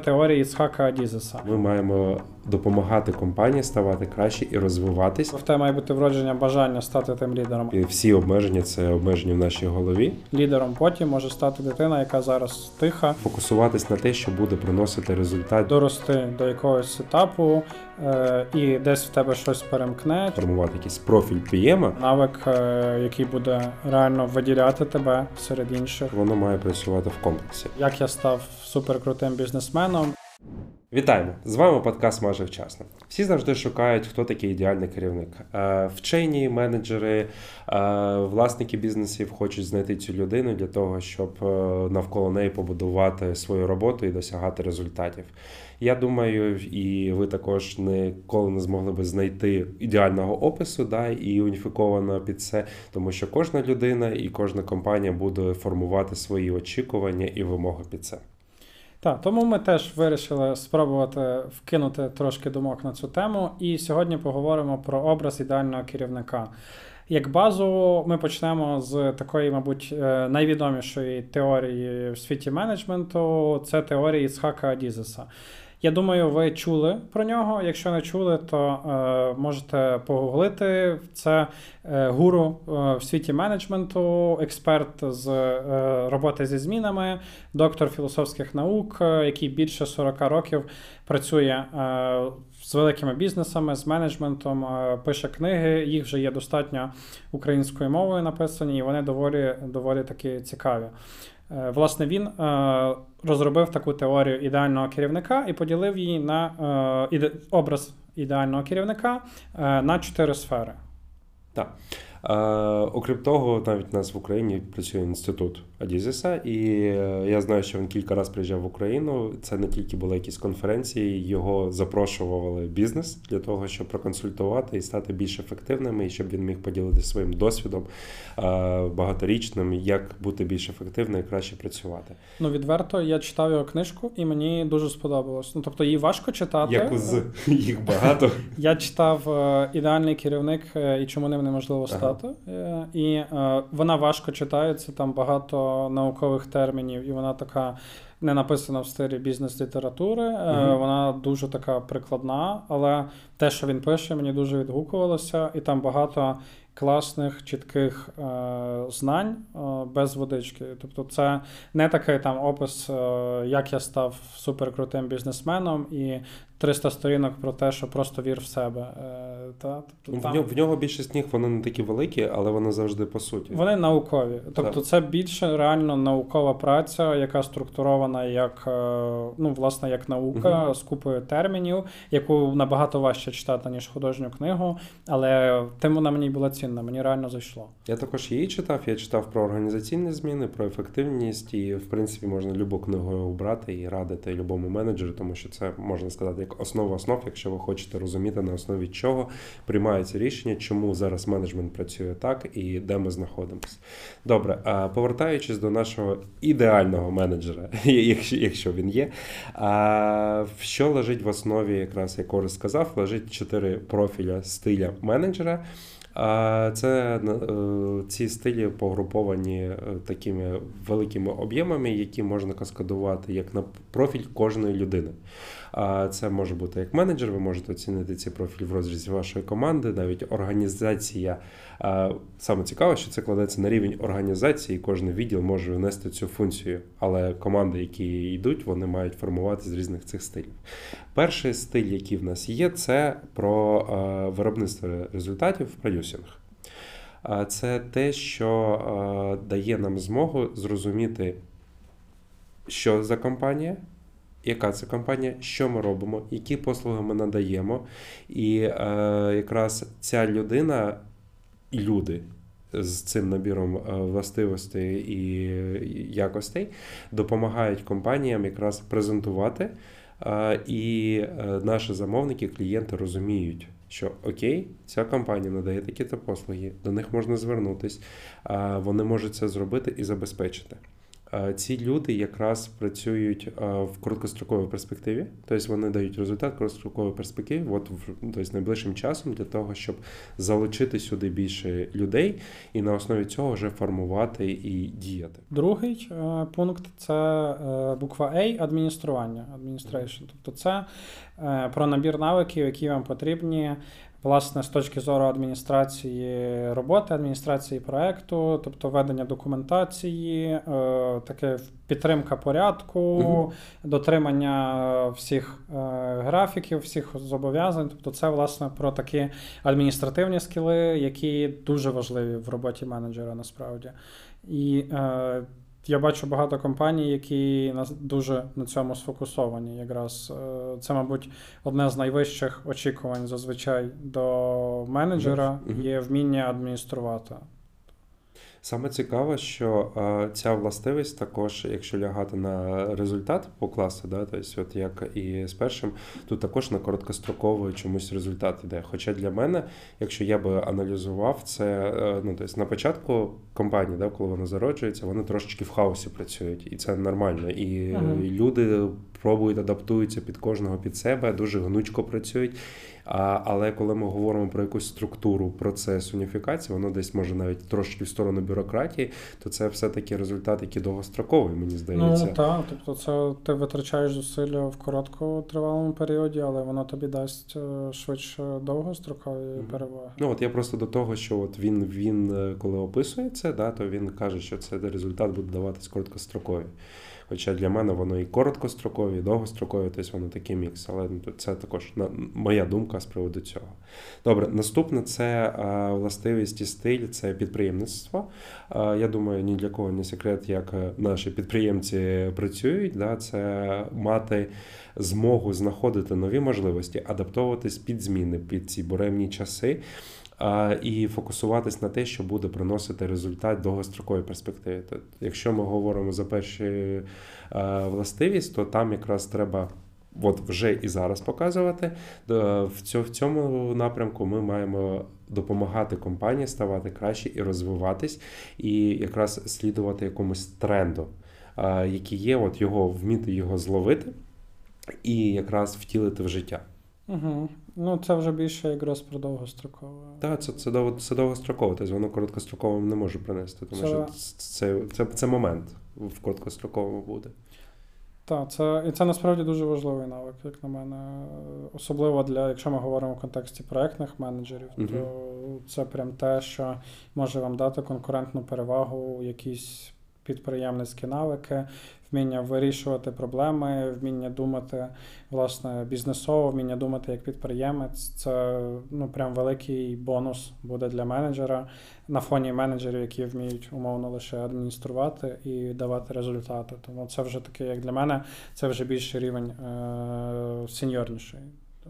Теорії Ісхака Адізеса. Ми маємо допомагати компанії ставати краще і розвиватись. В тебе має бути вродження бажання стати тим лідером. І всі обмеження це обмеження в нашій голові. Лідером потім може стати дитина, яка зараз тиха, Фокусуватись на те, що буде приносити результат, дорости до якогось етапу, е, і десь в тебе щось перемкне. формувати якийсь профіль пієма. Навик, е, який буде реально виділяти тебе серед інших. Воно має працювати в комплексі. Як я став суперкрутим бізнесменом, Вітаємо! З вами подкаст майже вчасно. Всі завжди шукають, хто такий ідеальний керівник. Е, Вчені, менеджери, е, власники бізнесів хочуть знайти цю людину для того, щоб е, навколо неї побудувати свою роботу і досягати результатів. Я думаю, і ви також ніколи не змогли би знайти ідеального опису, да, і уніфікованого під це, тому що кожна людина і кожна компанія буде формувати свої очікування і вимоги під це. Так, тому ми теж вирішили спробувати вкинути трошки думок на цю тему. І сьогодні поговоримо про образ ідеального керівника. Як базу, ми почнемо з такої, мабуть, е, найвідомішої теорії в світі менеджменту це теорія Іцхака Адізеса. Я думаю, ви чули про нього. Якщо не чули, то е, можете погуглити. Це е, гуру е, в світі менеджменту, експерт з е, роботи зі змінами, доктор філософських наук, е, який більше 40 років працює е, з великими бізнесами, з менеджментом, е, пише книги. Їх вже є достатньо українською мовою написані, і вони доволі, доволі таки цікаві. Е, Власне, він е, розробив таку теорію ідеального керівника і поділив її на е, образ ідеального керівника на чотири сфери. Так. Окрім того, навіть у нас в Україні працює інститут Адізеса, і е, я знаю, що він кілька разів приїжджав в Україну. Це не тільки були якісь конференції, його запрошували бізнес для того, щоб проконсультувати і стати більш ефективними, і щоб він міг поділитися своїм досвідом багаторічним, як бути більш ефективним і краще працювати. Ну, відверто, я читав його книжку, і мені дуже сподобалось. Ну, тобто, її важко читати. Як з їх багато. Я читав е, ідеальний керівник е, і чому ним неможливо стати. Е, і е, вона важко читається, там багато наукових термінів, і вона така не написана в стилі бізнес-літератури. Мгм. Вона дуже така прикладна, але те, що він пише, мені дуже відгукувалося, і там багато класних, чітких е, знань е, без водички. Тобто, це не такий там опис, е, як я став суперкрутим бізнесменом, і 300 сторінок про те, що просто вір в себе. Е, та? Тобто, Ну, В там... нього, в нього більшість них вони не такі великі, але вони завжди по суті. Вони наукові. Тобто, Так. це більше реально наукова праця, яка структурована як е, ну, власне, як наука Мгм. з купою термінів, яку набагато важче читати, ніж художню книгу. Але тим вона мені була цінна, мені реально зайшло. Я також її читав. Я читав про організаційні зміни, про ефективність, і в принципі можна любу книгу обрати і радити любому менеджеру, тому що це можна сказати як основа основ, якщо ви хочете розуміти на основі чого приймаються рішення, чому зараз менеджмент працює так і де ми знаходимося. Добре, повертаючись до нашого ідеального менеджера, якщо, якщо він є, що лежить в основі, якраз як Орес сказав, лежить чотири профіля стиля менеджера. Це е, ці стилі погруповані е, такими великими об'ємами, які можна каскадувати як на профіль кожної людини. Це може бути як менеджер, ви можете оцінити ці профілі в розрізі вашої команди, навіть організація. Саме цікаве, що це кладеться на рівень організації, і кожен відділ може внести цю функцію, але команди, які йдуть, вони мають формувати з різних цих стилів. Перший стиль, який в нас є, це про виробництво результатів продюсинг. А Це те, що дає нам змогу зрозуміти, що за компанія, яка це компанія, що ми робимо, які послуги ми надаємо. І е, якраз ця людина люди з цим набіром е, властивостей і якостей допомагають компаніям якраз презентувати. Е, І е, наші замовники, клієнти розуміють, що окей, ця компанія надає такі-то послуги, до них можна звернутись, вони можуть це зробити і забезпечити. Ці люди якраз працюють в короткостроковій перспективі, тобто вони дають результат в короткостроковій перспективі, от тобто найближчим часом для того, щоб залучити сюди більше людей і на основі цього вже формувати і діяти. Другий е, пункт це е, буква A – адміністрування. Administration. Тобто це е, про набір навиків, які вам потрібні власне, з точки зору адміністрації роботи, адміністрації проекту, тобто ведення документації, е, таке підтримка порядку, угу. дотримання всіх е, графіків, всіх зобов'язань. Тобто, це власне про такі адміністративні скіли, які дуже важливі в роботі менеджера насправді. І е, я бачу багато компаній, які дуже на цьому сфокусовані. Якраз е, це, мабуть, одне з найвищих очікувань зазвичай до менеджера є вміння адмініструвати. Саме цікаве, що е, ця властивість також, якщо лягати на результат по класу, да, тобто, от як і з першим, тут також на короткостроковий чомусь результат іде. Хоча для мене, якщо я би аналізував це, е, ну тобто на початку компанії, да, коли вона зароджується, вони трошечки в хаосі працюють, і це нормально. І ага. люди пробують адаптуються під кожного під себе, дуже гнучко працюють. А, Але коли ми говоримо про якусь структуру, процес уніфікації, воно десь може навіть трошки в сторону бюрократії, то це все-таки результат, який довгостроковий, мені здається. Ну так, тобто це ти витрачаєш зусилля в короткотривалому періоді, але воно тобі дасть е, швидше довгострокові mm-hmm. переваги. Ну от я просто до того, що от він він е, коли описує це, да, то він каже, що цей результат буде даватись короткостроковий. Хоча для мене воно і короткострокові, і довгострокові, тобто воно такий мікс. Але це також моя думка з приводу цього. Добре, наступне це властивість і стиль, це підприємництво. Я думаю, ні для кого не секрет, як е, наші підприємці працюють. Да? Це мати змогу знаходити нові можливості, адаптовуватись під зміни, під ці буремні часи і фокусуватись на те, що буде приносити результат довгострокової перспективи. Тобто, якщо ми говоримо за перші властивість, то там якраз треба. От вже і зараз показувати. В цьому напрямку ми маємо допомагати компанії ставати краще і розвиватись, і якраз слідувати якомусь тренду, який є, от його вміти його зловити і якраз втілити в життя. Угу. Ну, це вже більше якраз про довгострокове. Так, це це, довго, це довгострокове, тобто воно короткостроковим не може принести, тому це... що це це, це момент в короткостроковому буде. Так, це і це насправді дуже важливий навик, як на мене. Особливо для, якщо ми говоримо в контексті проектних менеджерів, uh то це прям те, що може вам дати конкурентну перевагу, якісь підприємницькі навики, вміння вирішувати проблеми, вміння думати власне бізнесово, вміння думати як підприємець. Це ну прям великий бонус буде для менеджера на фоні менеджерів, які вміють умовно лише адмініструвати і давати результати. Тому це вже таке, як для мене, це вже більший рівень е- сеньорніший.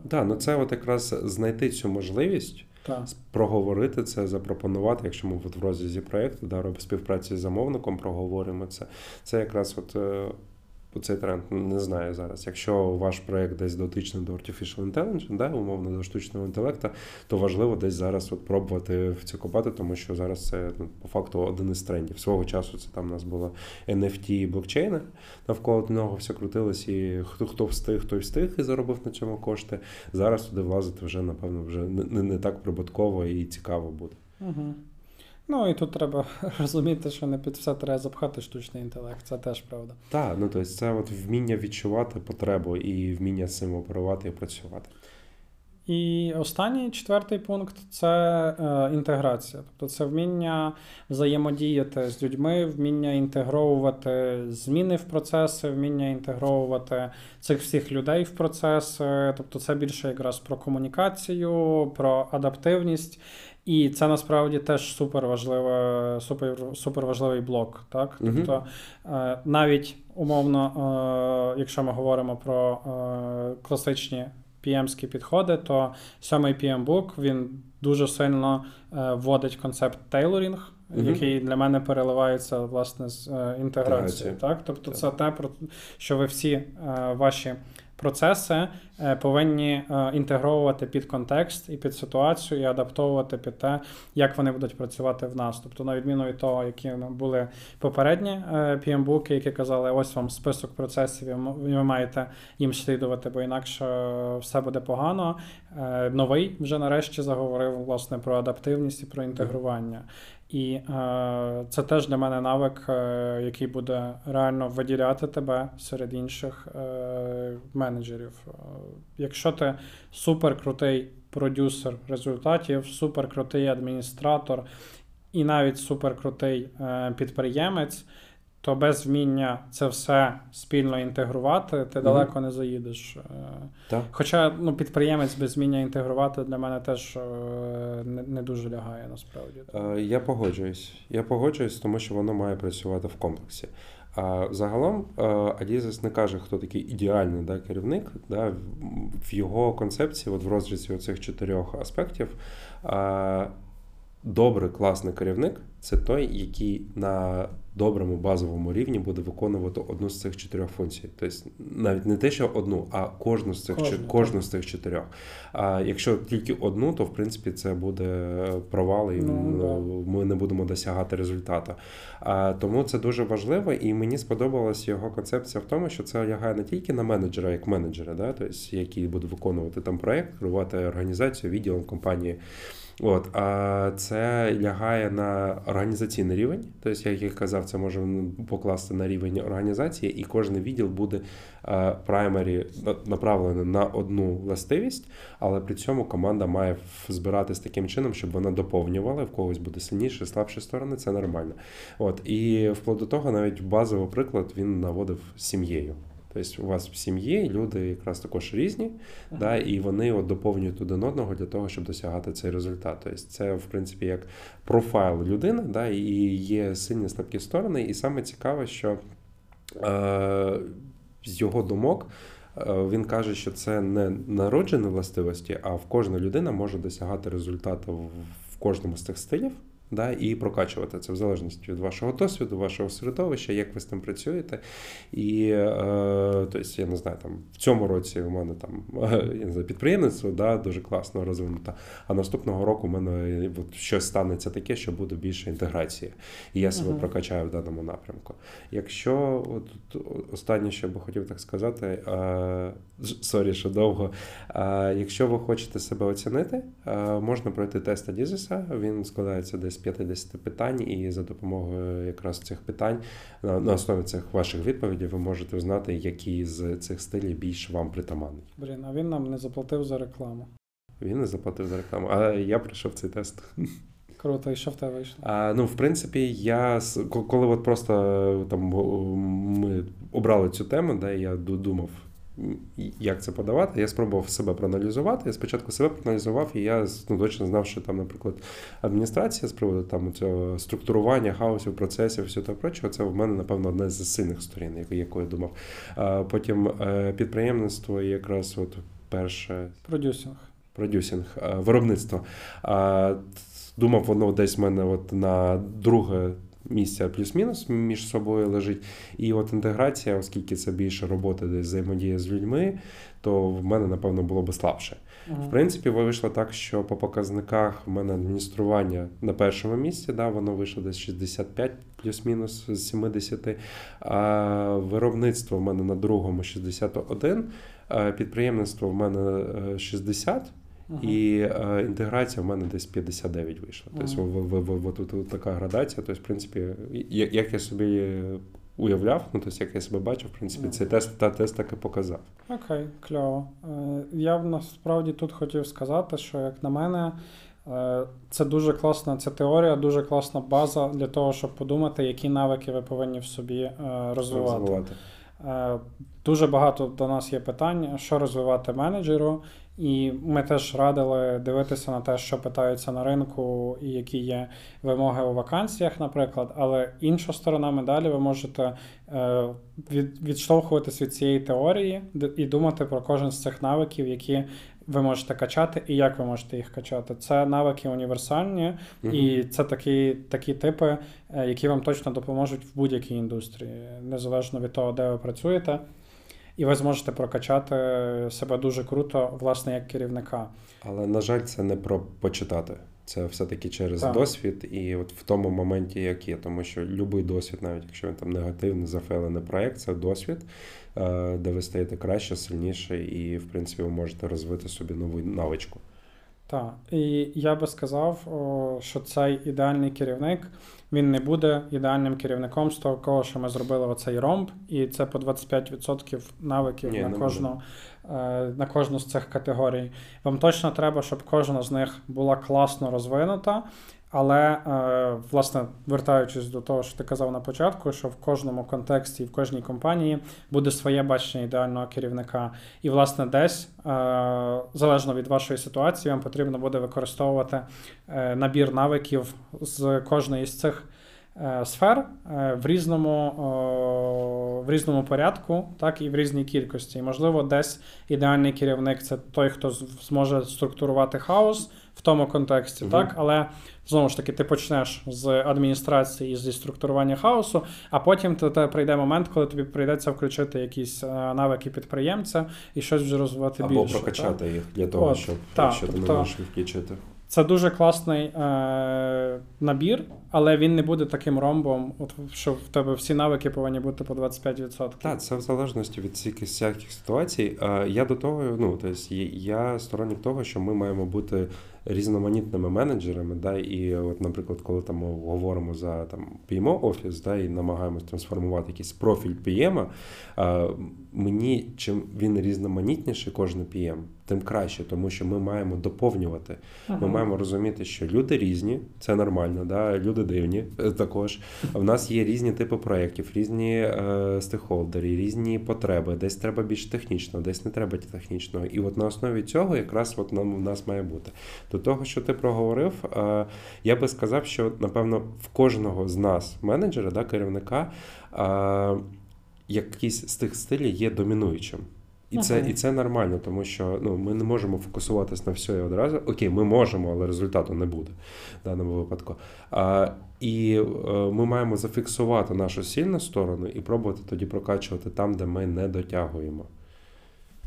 Так, ну це от якраз знайти цю можливість. Так. проговорити це, запропонувати, якщо ми в розрізі проєкту, да, співпраці з замовником проговоримо це. Це якраз от е, цей тренд не знаю зараз. Якщо ваш проект десь дотичний до Artificial Intelligence, да, умовно до штучного інтелекту, то важливо десь зараз от пробувати в це копати, тому що зараз це ну, по факту один із трендів. Свого часу це там у нас було NFT і блокчейни, навколо нього все крутилось, і хто хто встиг, той встиг і заробив на цьому кошти. Зараз туди влазити вже, напевно, вже не, не так прибутково і цікаво буде. Угу. Ну і тут треба розуміти, що не під все треба запхати штучний інтелект, це теж правда. Так, ну тобто це от вміння відчувати потребу і вміння з цим оперувати і працювати. І останній четвертий пункт це е, інтеграція. Тобто це вміння взаємодіяти з людьми, вміння інтегровувати зміни в процеси, вміння інтегровувати цих всіх людей в процеси. Тобто, це більше якраз про комунікацію, про адаптивність. І це насправді теж супер важливе, супер, супер важливий блок. Так? uh Тобто е, навіть умовно, е, якщо ми говоримо про е, класичні PM-ські підходи, то сьомий PM-бук він дуже сильно вводить концепт тейлорінг. Mm-hmm. Який для мене переливається власне з інтеграцією. Так? Тобто, так. це те, про що ви всі ваші процеси е, повинні е, інтегровувати під контекст і під ситуацію, і адаптовувати під те, як вони будуть працювати в нас. Тобто, на відміну від того, які були попередні PM-буки, які казали, ось вам список процесів, ви маєте їм слідувати, бо інакше все буде погано. Новий вже нарешті заговорив власне про адаптивність і про інтегрування. І е, це теж для мене навик, е, який буде реально виділяти тебе серед інших е, менеджерів. Е, якщо ти суперкрутий продюсер результатів, суперкрутий адміністратор і навіть суперкрутий е, підприємець то без вміння це все спільно інтегрувати, ти далеко не заїдеш. Е. Так. Хоча ну, підприємець без вміння інтегрувати для мене теж е, не не дуже лягає насправді. Е, я погоджуюсь. Я погоджуюсь, тому що воно має працювати в комплексі. А загалом Адізес не каже, хто такий ідеальний да, керівник. Да, В його концепції, от в розрізі цих чотирьох аспектів. Добрий класний керівник це той, який на доброму базовому рівні буде виконувати одну з цих чотирьох функцій. Тобто навіть не те, що одну, а кожну з цих Кожну, кожну з цих чотирьох. А якщо тільки одну, то в принципі це буде провал, і ну, ми не будемо досягати результату. А тому це дуже важливо, і мені сподобалась його концепція в тому, що це лягає не тільки на менеджера, як менеджера, да, тобто, який буде виконувати там проект, керувати організацією, відділом компанії. От, А це лягає на організаційний рівень. Тобто, як я казав, це можемо покласти на рівень організації, і кожен відділ буде праймері направлений на одну властивість, але при цьому команда має збиратись таким чином, щоб вона доповнювала, в когось буде сильніше, слабші сторони, це нормально. От І вплоть до того, навіть базовий приклад він наводив сім'єю. Тобто у вас в сім'ї люди якраз також різні, uh-huh. да, і вони от доповнюють один одного для того, щоб досягати цей результат. Тобто це, в принципі, як профайл людини, да, і є сильні слабкі сторони. І саме цікаве, що е, з його думок. Е, він каже, що це не народжені властивості, а в кожна людина може досягати результату в кожному з цих стилів да, і прокачувати це в залежності від вашого досвіду, вашого середовища, як ви з тим працюєте. І е, тобто, я не знаю, там в цьому році у мене там я не знаю, підприємництво да, дуже класно розвинуто. А наступного року у мене от, щось станеться таке, що буде більше інтеграції. І я себе uh-huh. прокачаю в даному напрямку. Якщо от, останнє, що би хотів так сказати, е, sorry, що довго. Е, якщо ви хочете себе оцінити, е, можна пройти тест Адізеса, він складається десь 50 питань, і за допомогою якраз цих питань на основі цих ваших відповідей ви можете узнати, які з цих стилів більш вам притаманні. Блін, а він нам не заплатив за рекламу. Він не заплатив за рекламу, а я пройшов цей тест. Круто, і що в тебе вийшло? А, Ну, в принципі, я коли от просто там ми обрали цю тему, де я думав, як це подавати. Я спробував себе проаналізувати. Я спочатку себе проаналізував, і я ну, точно знав, що там, наприклад, адміністрація з приводу там цього структурування хаосів, процесів, все того прочого, це в мене, напевно, одна з сильних сторін, яку я думав. Потім е, підприємництво і якраз от перше продюсинг. Продюсинг, е, виробництво. Думав, воно десь в мене от на друге місця плюс-мінус між собою лежить. І от інтеграція, оскільки це більше роботи десь взаємодія з людьми, то в мене, напевно, було би слабше. Ага. В принципі, вийшло так, що по показниках в мене адміністрування на першому місці, да, воно вийшло десь 65 плюс-мінус з 70. А виробництво в мене на другому 61, підприємництво в мене 60. Е, Uh-huh. І е, інтеграція в мене десь 59 вийшла. Uh-huh. Тобто в, в, в, така градація. Тобто, в принципі, як, як я собі уявляв, ну тобто, як я себе бачив, в принципі, uh-huh. цей тест та тест так і показав. Окей, кльово. Е, я насправді тут хотів сказати, що як на мене. Е, це дуже класна ця теорія, дуже класна база для того, щоб подумати, які навики ви повинні в собі е, розвивати. розвивати. Дуже багато до нас є питань, що розвивати менеджеру, і ми теж радили дивитися на те, що питаються на ринку, і які є вимоги у вакансіях, наприклад. Але інша сторона медалі, ви можете е, відштовхуватись від цієї теорії і думати про кожен з цих навиків, які ви можете качати, і як ви можете їх качати. Це навики універсальні, uh і це такі такі типи, е, які вам точно допоможуть в будь-якій індустрії, незалежно від того, де ви працюєте. І ви зможете прокачати себе дуже круто, власне, як керівника. Але на жаль, це не про почитати. Це все-таки через Так. досвід, і от в тому моменті, як є, тому що будь-який досвід, навіть якщо він там негативний, зафейлений проект, це досвід, е, де ви стаєте краще, сильніше, і в принципі ви можете розвити собі нову навичку. Так, і я би сказав, що цей ідеальний керівник він не буде ідеальним керівником з того, що ми зробили оцей ромб, і це по 25% навиків Ні, на кожну буде. на кожну з цих категорій. Вам точно треба, щоб кожна з них була класно розвинута. Але, е, власне, вертаючись до того, що ти казав на початку, що в кожному контексті в кожній компанії буде своє бачення ідеального керівника. І, власне, десь, е, залежно від вашої ситуації, вам потрібно буде використовувати е, набір навиків з кожної з цих сфер в різному, в різному порядку, так і в різній кількості. І, можливо, десь ідеальний керівник це той, хто зможе структурувати хаос в тому контексті, Мгм. так, але знову ж таки, ти почнеш з адміністрації і зі структурування хаосу, а потім тебе прийде момент, коли тобі прийдеться включити якісь е, навики підприємця і щось вже розвивати Або більше. прокачати їх для того, От, щоб так, що ти тобто- не можеш включити. Це дуже класний е, набір, але він не буде таким ромбом, от, що в тебе всі навики повинні бути по 25%. Так, це в залежності від всяких всяких ситуацій. Е, Я до того, ну тобто, я сторонник того, що ми маємо бути різноманітними менеджерами. Да, і от, наприклад, коли там ми говоримо за там PMO офіс, да, і намагаємось трансформувати якийсь профіль PM, мені чим він різноманітніший, кожен PM, тим краще, тому що ми маємо доповнювати. Ми маємо розуміти, що люди різні, це нормально, да? люди дивні е, також. В нас є різні типи проєктів, різні е, стейкхолдери, різні потреби. Десь треба більш технічно, десь не треба технічно. І от на основі цього якраз от нам в нас має бути. До того, що ти проговорив, е, я би сказав, що напевно в кожного з нас, менеджера, да, керівника, е, якийсь з тих стилів є домінуючим. І це, і це нормально, тому що ну, ми не можемо фокусуватись на все і одразу. Окей, ми можемо, але результату не буде в даному випадку. А, і е, ми маємо зафіксувати нашу сильну сторону і пробувати тоді прокачувати там, де ми не дотягуємо.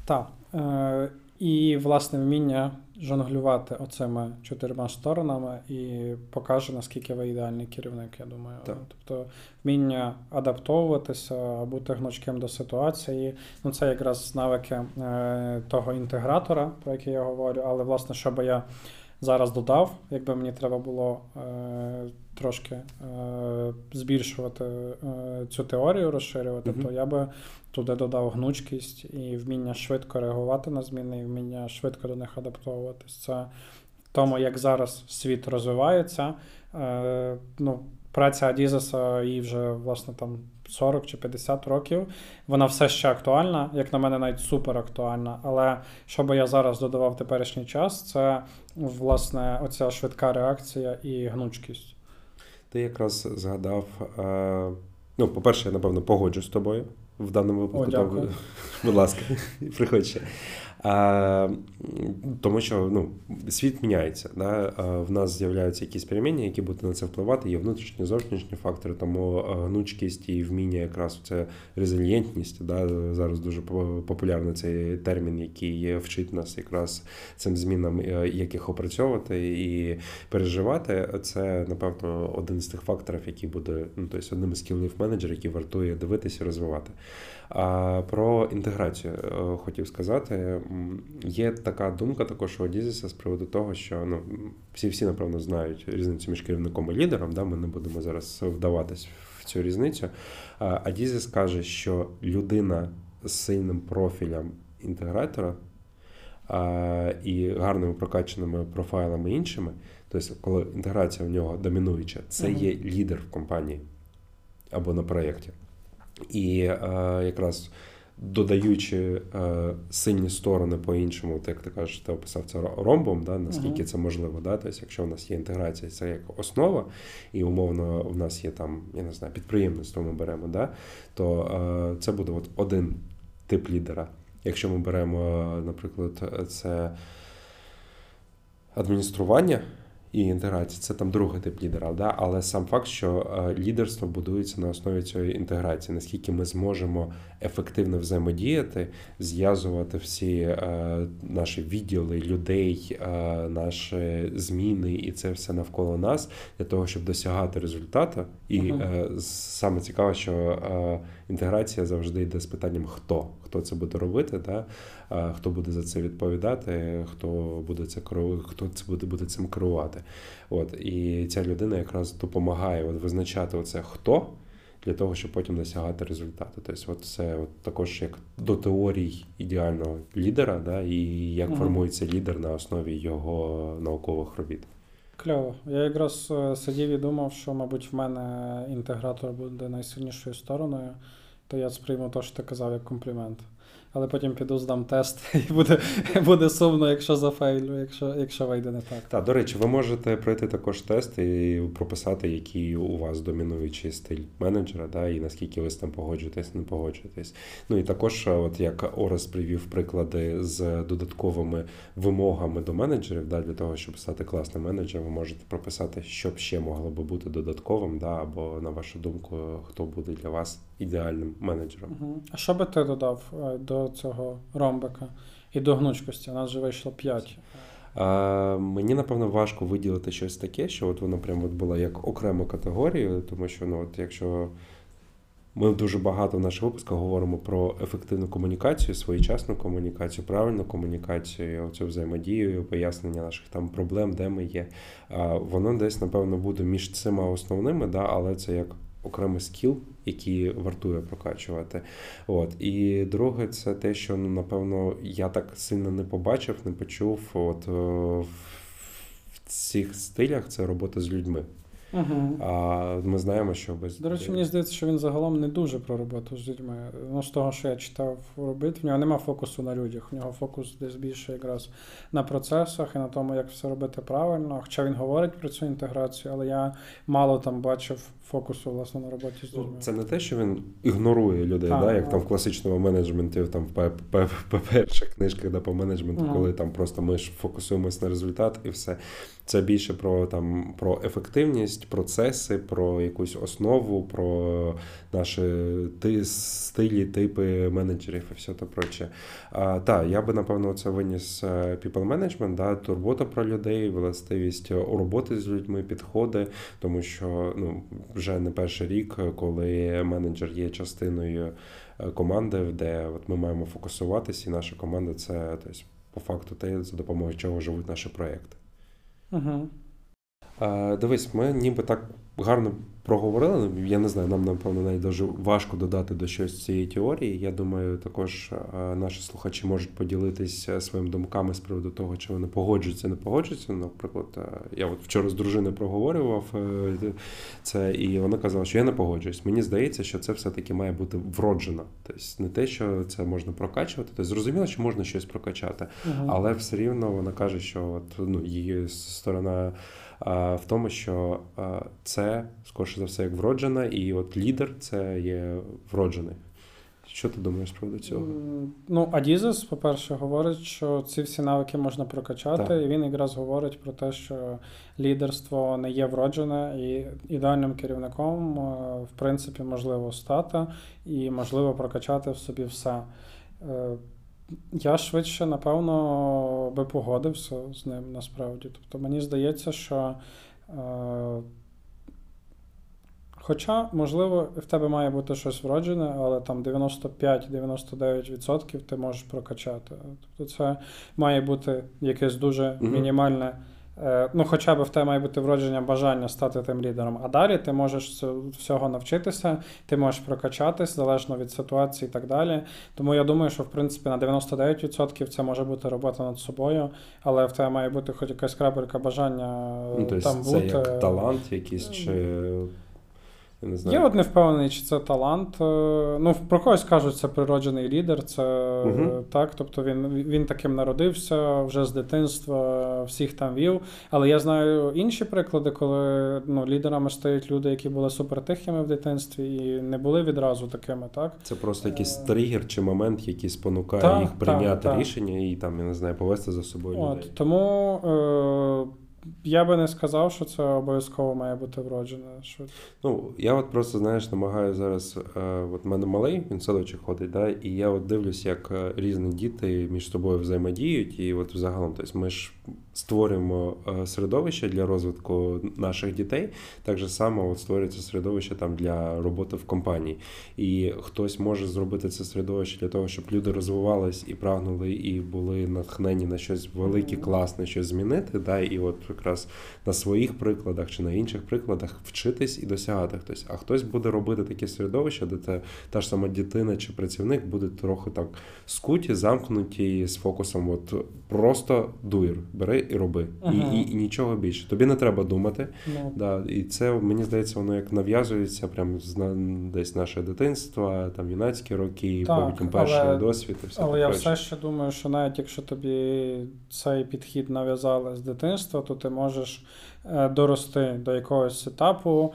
Так. Е, і, власне, вміння жонглювати оцими чотирма сторонами і покаже, наскільки ви ідеальний керівник, я думаю. Так. Тобто вміння адаптовуватися, бути гнучким до ситуації. Ну, це якраз навики е, того інтегратора, про який я говорю, але, власне, що би я зараз додав, якби мені треба було е, трошки е, збільшувати е, цю теорію, розширювати, Мгм. то я би туди додав гнучкість і вміння швидко реагувати на зміни, і вміння швидко до них адаптовуватись. Це в тому, як зараз світ розвивається. Е, ну, праця Адізеса їй вже власне там 40 чи 50 років. Вона все ще актуальна, як на мене, навіть супер актуальна. Але що би я зараз додавав теперішній час, це власне оця швидка реакція і гнучкість. Ти якраз згадав. Е, ну, по-перше, я напевно погоджу з тобою в даному випадку. О, дякую. Там, будь ласка, приходь ще. Тому що ну, світ міняється. Да? В нас з'являються якісь переміння, які будуть на це впливати. Є внутрішні, зовнішні фактори, тому гнучкість і вміння, якраз це резильєнтність. Да? Зараз дуже по- популярний цей термін, який вчить нас якраз цим змінам, е, як їх опрацьовувати і переживати. Це, напевно, один з тих факторів, який буде ну, тобто одним із скілів менеджерів, який вартує дивитися і розвивати. А про інтеграцію е, хотів сказати. Є така думка також у Одізіса з приводу того, що ну всі всі напевно знають різницю між керівником і лідером. Да? Ми не будемо зараз вдаватись в цю різницю. Адізіс каже, що людина з сильним профілем інтегратора а, і гарними прокачаними профайлами іншими, тобто, коли інтеграція в нього домінуюча, це Мгм. є лідер в компанії або на проєкті. І якраз додаючи е, сильні сторони по-іншому, як ти кажеш, ти описав це ромбом, да, наскільки Мгм. це можливо. Да? Тобто, якщо в нас є інтеграція, це як основа, і умовно в нас є там, я не знаю, підприємництво ми беремо, да? то е, це буде от один тип лідера. Якщо ми беремо, наприклад, це адміністрування і інтеграції. Це там другий тип лідера, да? але сам факт, що е, лідерство будується на основі цієї інтеграції, наскільки ми зможемо ефективно взаємодіяти, зв'язувати всі е, наші відділи людей, е, наші зміни, і це все навколо нас для того, щоб досягати результату. І uh-huh. саме цікаве, що інтеграція завжди йде з питанням хто хто це буде робити, да? хто буде за це відповідати, хто буде це хто це буде буде цим керувати. От і ця людина якраз допомагає от визначати оце хто. Для того, щоб потім досягати результату. Тобто, от це от також як до теорій ідеального лідера, да, і як угу. формується лідер на основі його наукових робіт. Кльово. Я якраз е, сидів і думав, що, мабуть, в мене інтегратор буде найсильнішою стороною то я сприйму те, що ти казав, як комплімент. Але потім піду здам тест, і буде буде сумно, якщо зафейлю, якщо якщо вийде не так. Так, до речі, ви можете пройти також тест і прописати, який у вас домінуючий стиль менеджера, да, і наскільки ви з тим погоджуєтесь, не погоджуєтесь. Ну і також, от як Орес привів приклади з додатковими вимогами до менеджерів, да, для того, щоб стати класним менеджером, ви можете прописати, що б ще могло би бути додатковим, да, або на вашу думку, хто буде для вас ідеальним менеджером. А що би ти додав е, до цього ромбика і до гнучкості? У нас вже вийшло 5. А, Мені напевно важко виділити щось таке, що от воно прямо от було як окрему категорію, тому що ну от якщо ми дуже багато в наших випусках говоримо про ефективну комунікацію, своєчасну комунікацію, правильну комунікацію, оцю взаємодію, пояснення наших там проблем, де ми є. А, Воно десь, напевно, буде між цими основними, да, але це як окремий скіл, який вартує прокачувати. От. І друге, це те, що ну, напевно я так сильно не побачив, не почув. От в цих стилях це робота з людьми. Угу. А ми знаємо, що без до речі, мені здається, що він загалом не дуже про роботу з людьми. Ну, з того, що я читав робити, в нього нема фокусу на людях. В нього фокус десь більше якраз на процесах і на тому, як все робити правильно. Хоча він говорить про цю інтеграцію, але я мало там бачив фокусу власне на роботі з ну, людьми. Це не те, що він ігнорує людей, так, да, як а. там в класичному менеджменті, там в перших книжках да, по менеджменту, коли там просто ми ж фокусуємось на результат і все. Це більше про там про ефективність, процеси, про якусь основу, про наші ти, стилі, типи менеджерів і все те проче. Так, я би напевно це виніс е, people management, да, турбота про людей, властивість роботи з людьми, підходи, тому що ну вже не перший рік, коли менеджер є частиною е, команди, де от ми маємо фокусуватися, і наша команда це тобто, по факту те, за допомогою чого живуть наші проекти. Угу. Дивись, ми ніби так гарно проговорили. Я не знаю, нам напевно навіть дуже важко додати до щось цієї теорії. Я думаю, також наші слухачі можуть поділитися своїми думками з приводу того, чи вони погоджуються, не погоджуються. Наприклад, я от вчора з дружиною проговорював е, це, і вона казала, що я не погоджуюсь. Мені здається, що це все-таки має бути вроджено. Тобто не те, що це можна прокачувати. Тобто зрозуміло, що можна щось прокачати, uh але все рівно вона каже, що от ну її сторона в тому, що це скоріше за все як вроджена, і от лідер це є вроджений. Що ти думаєш про цього? Ну, Адізес, по-перше, говорить, що ці всі навики можна прокачати, так. і він якраз говорить про те, що лідерство не є вроджене, і ідеальним керівником, в принципі, можливо стати і можливо прокачати в собі все. Е, я швидше, напевно, би погодився з ним насправді. Тобто мені здається, що. Е, Хоча, можливо, в тебе має бути щось вроджене, але там 95-99% ти можеш прокачати. Тобто це має бути якесь дуже мінімальне. Е, ну, хоча б в тебе має бути вродження бажання стати тим лідером. А далі ти можеш всього навчитися, ти можеш прокачатись залежно від ситуації і так далі. Тому я думаю, що в принципі на 99% це може бути робота над собою, але в тебе має бути хоч якась крапелька бажання ну, там це бути. як талант якийсь чи я не знаю. Я от не впевнений, чи це талант. Е, ну, про когось кажуть, це природжений лідер. Це угу. так. Тобто він він таким народився вже з дитинства, всіх там вів. Але я знаю інші приклади, коли ну, лідерами стають люди, які були супертихими в дитинстві і не були відразу такими. так? Це просто якийсь е, тригер чи момент, який спонукає так, їх прийняти так, рішення і там, я не знаю, повести за собою. От, людей. Тому. Е- я би не сказав, що це обов'язково має бути вроджене. Що... Ну, я от просто, знаєш, намагаю зараз. Е, от в мене малий, він садочок ходить, да, і я от дивлюсь, як е, різні діти між собою взаємодіють. І от взагалом, тобто ми ж створюємо е, середовище для розвитку наших дітей, так же само от створюється середовище там для роботи в компанії. І хтось може зробити це середовище для того, щоб люди розвивались і прагнули, і були натхнені на щось велике, класне, щось змінити. Да, І от якраз на своїх прикладах чи на інших прикладах вчитись і досягати хтось. А хтось буде робити таке середовище, де те, та ж сама дитина чи працівник буде трохи так скуті, замкнуті з фокусом. От просто дуєр, бери і роби. Ага. І, і, і нічого більше. Тобі не треба думати. Ну, Да, і це мені здається, воно як нав'язується прямо з на- десь наше дитинство, там юнацькі роки, Так, потім перший але- досвід і все Але я все ще думаю, що навіть якщо тобі цей підхід нав'язали з дитинства, то ти можеш е, дорости до якогось етапу,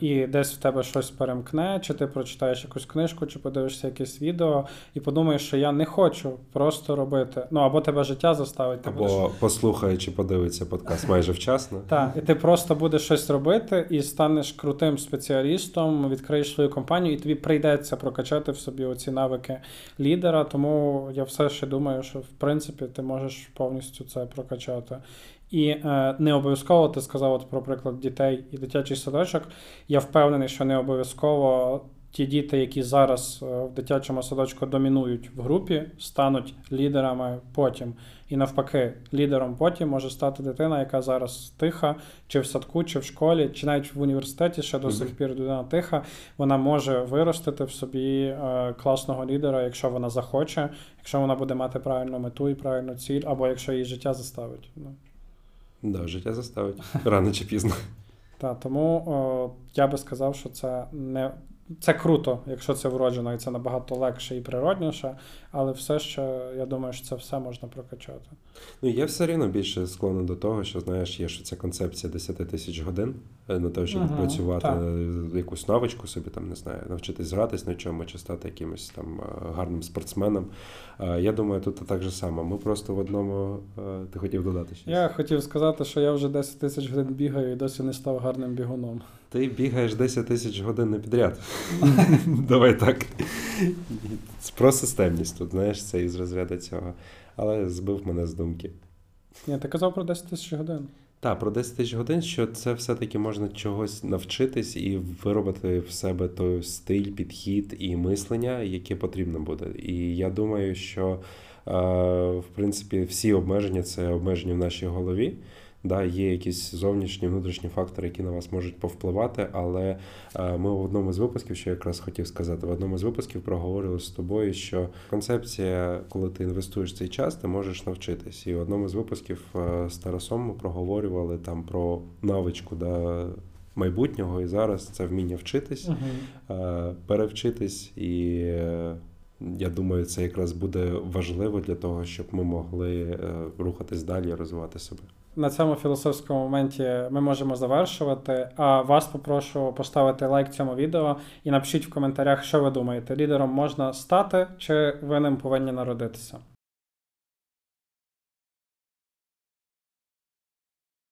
і десь в тебе щось перемкне, чи ти прочитаєш якусь книжку, чи подивишся якесь відео, і подумаєш, що я не хочу просто робити. Ну або тебе життя заставить. Ти будеш... Або послухає чи подивиться подкаст майже вчасно. Так, і ти просто будеш щось робити і станеш крутим спеціалістом, відкриєш свою компанію, і тобі прийдеться прокачати в собі оці навики лідера. Тому я все ще думаю, що в принципі ти можеш повністю це прокачати. І е, не обов'язково ти сказав от про приклад дітей і дитячий садочок. Я впевнений, що не обов'язково ті діти, які зараз е, в дитячому садочку домінують в групі, стануть лідерами потім. І навпаки, лідером потім може стати дитина, яка зараз тиха, чи в садку, чи в школі, чи навіть в університеті ще до сих пір людина тиха. Вона може виростити в собі е, класного лідера, якщо вона захоче, якщо вона буде мати правильну мету і правильну ціль, або якщо її життя заставить. Да, життя заставить рано чи пізно. Та, тому о, я би сказав, що це не це круто, якщо це вроджено, і це набагато легше і природніше, але все ще я думаю, що це все можна прокачати. Ну, я все рівно більше склонний до того, що знаєш, є що ця концепція 10 тисяч годин е, на те, щоб Мгм, працювати так. е, якусь навичку собі, там не знаю, навчитись гратись на чому, чи стати якимось там е, гарним спортсменом. Я думаю, тут так же само. Ми просто в одному ти хотів додати щось. Я хотів сказати, що я вже 10 тисяч годин бігаю і досі не став гарним бігуном. Ти бігаєш 10 тисяч годин не підряд. Давай так. Це про системність тут, знаєш, це із розряду цього. Але збив мене з думки. Ні, ти казав про 10 тисяч годин. Так, про 10 тисяч годин, що це все-таки можна чогось навчитись і виробити в себе той стиль, підхід і мислення, яке потрібно буде. І я думаю, що е, в принципі всі обмеження це обмеження в нашій голові. Да, є якісь зовнішні внутрішні фактори, які на вас можуть повпливати, але е, ми в одному з випусків, що я якраз хотів сказати, в одному з випусків проговорили з тобою, що концепція, коли ти інвестуєш цей час, ти можеш навчитись. І в одному з випусків е, з Тарасом ми проговорювали там про навичку да, майбутнього, і зараз це вміння вчитись, е, перевчитись, і я думаю, це якраз буде важливо для того, щоб ми могли рухатись далі і розвивати себе. На цьому філософському моменті ми можемо завершувати. А вас попрошу поставити лайк цьому відео і напишіть в коментарях, що ви думаєте, лідером можна стати чи ви ним повинні народитися.